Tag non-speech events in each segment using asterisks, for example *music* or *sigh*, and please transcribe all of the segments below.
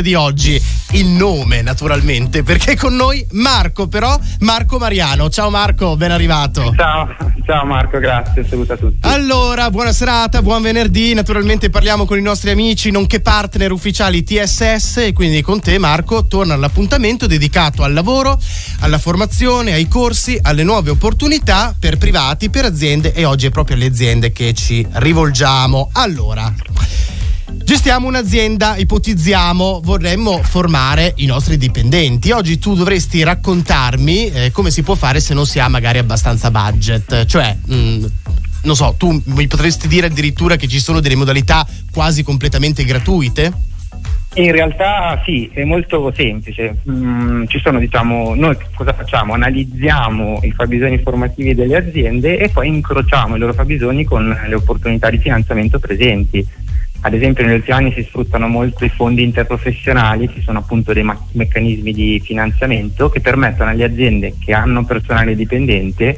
di oggi. Il nome naturalmente perché con noi Marco però Marco Mariano. Ciao Marco ben arrivato. Ciao ciao Marco grazie saluto a tutti. Allora buona serata buon venerdì. Naturalmente parliamo con i nostri amici nonché partner ufficiali TSS e quindi con te Marco torna all'appuntamento dedicato al lavoro alla formazione ai corsi alle nuove opportunità per privati per aziende. E oggi è proprio alle aziende che ci rivolgiamo. Allora Gestiamo un'azienda, ipotizziamo, vorremmo formare i nostri dipendenti. Oggi tu dovresti raccontarmi eh, come si può fare se non si ha magari abbastanza budget. Cioè, mh, mm, non so, tu mi potresti dire addirittura che ci sono delle modalità quasi completamente gratuite? In realtà sì, è molto semplice. Mm, sono, diciamo, noi cosa facciamo? Analizziamo i fabbisogni formativi delle aziende e poi incrociamo i loro fabbisogni con le opportunità di finanziamento presenti ad esempio negli ultimi anni si sfruttano molto i fondi interprofessionali, ci sono appunto dei ma- meccanismi di finanziamento che permettono alle aziende che hanno personale dipendente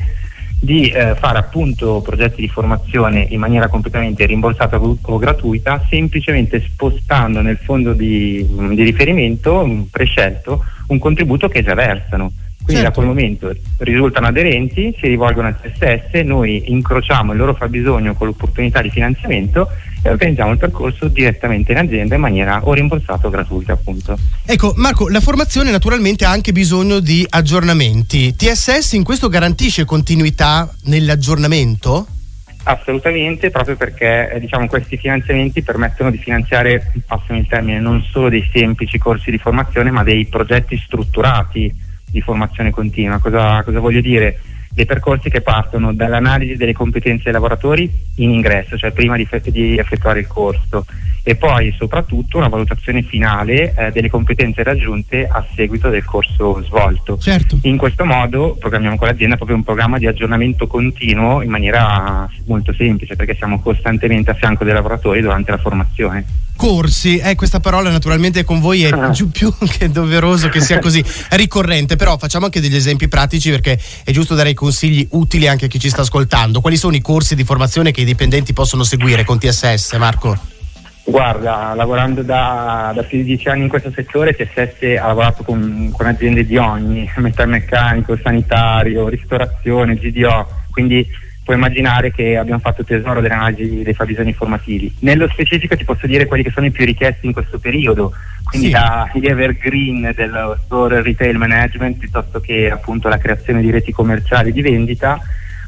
di eh, fare appunto progetti di formazione in maniera completamente rimborsata o gratuita, semplicemente spostando nel fondo di, di riferimento prescelto un contributo che già versano. Quindi certo. da quel momento risultano aderenti, si rivolgono al CSS, noi incrociamo il loro fabbisogno con l'opportunità di finanziamento e organizziamo il percorso direttamente in azienda in maniera o rimborsata o gratuita appunto. Ecco Marco, la formazione naturalmente ha anche bisogno di aggiornamenti. TSS in questo garantisce continuità nell'aggiornamento? Assolutamente, proprio perché eh, diciamo, questi finanziamenti permettono di finanziare, passami il termine, non solo dei semplici corsi di formazione, ma dei progetti strutturati di formazione continua. Cosa, cosa voglio dire? Dei percorsi che partono dall'analisi delle competenze dei lavoratori in ingresso, cioè prima di, di effettuare il corso, e poi soprattutto una valutazione finale eh, delle competenze raggiunte a seguito del corso svolto. Certo. In questo modo programmiamo con l'azienda proprio un programma di aggiornamento continuo in maniera molto semplice perché siamo costantemente a fianco dei lavoratori durante la formazione corsi, eh, questa parola naturalmente con voi è ah. più che doveroso che sia così *laughs* ricorrente, però facciamo anche degli esempi pratici perché è giusto dare i consigli utili anche a chi ci sta ascoltando. Quali sono i corsi di formazione che i dipendenti possono seguire con TSS, Marco? Guarda, lavorando da, da, più di dieci anni in questo settore, TSS ha lavorato con, con aziende di ogni, metalmeccanico, sanitario, ristorazione, GDO, quindi puoi immaginare che abbiamo fatto tesoro delle analisi dei fabbisogni formativi. Nello specifico ti posso dire quelli che sono i più richiesti in questo periodo, quindi sì. dagli evergreen dello store retail management piuttosto che appunto la creazione di reti commerciali di vendita,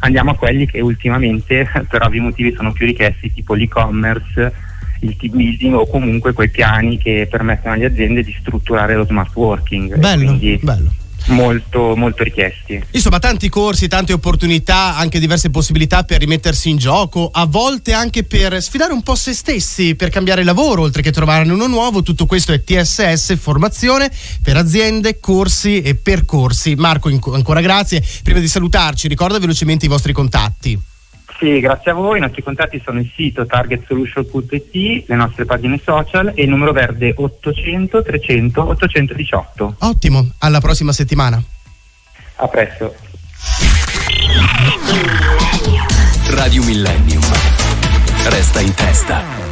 andiamo a quelli che ultimamente *laughs* per ovvi motivi sono più richiesti, tipo l'e-commerce il team building o comunque quei piani che permettono alle aziende di strutturare lo smart working. Bello, Quindi, bello. Molto, molto richiesti. Insomma, tanti corsi, tante opportunità, anche diverse possibilità per rimettersi in gioco, a volte anche per sfidare un po' se stessi, per cambiare lavoro, oltre che trovarne uno nuovo. Tutto questo è TSS, formazione per aziende, corsi e percorsi. Marco, ancora grazie. Prima di salutarci, ricorda velocemente i vostri contatti. Sì, grazie a voi. I nostri contatti sono il sito targetsolution.it, le nostre pagine social e il numero verde 800 300 818. Ottimo, alla prossima settimana. A presto. Radio Millennium. Resta in testa.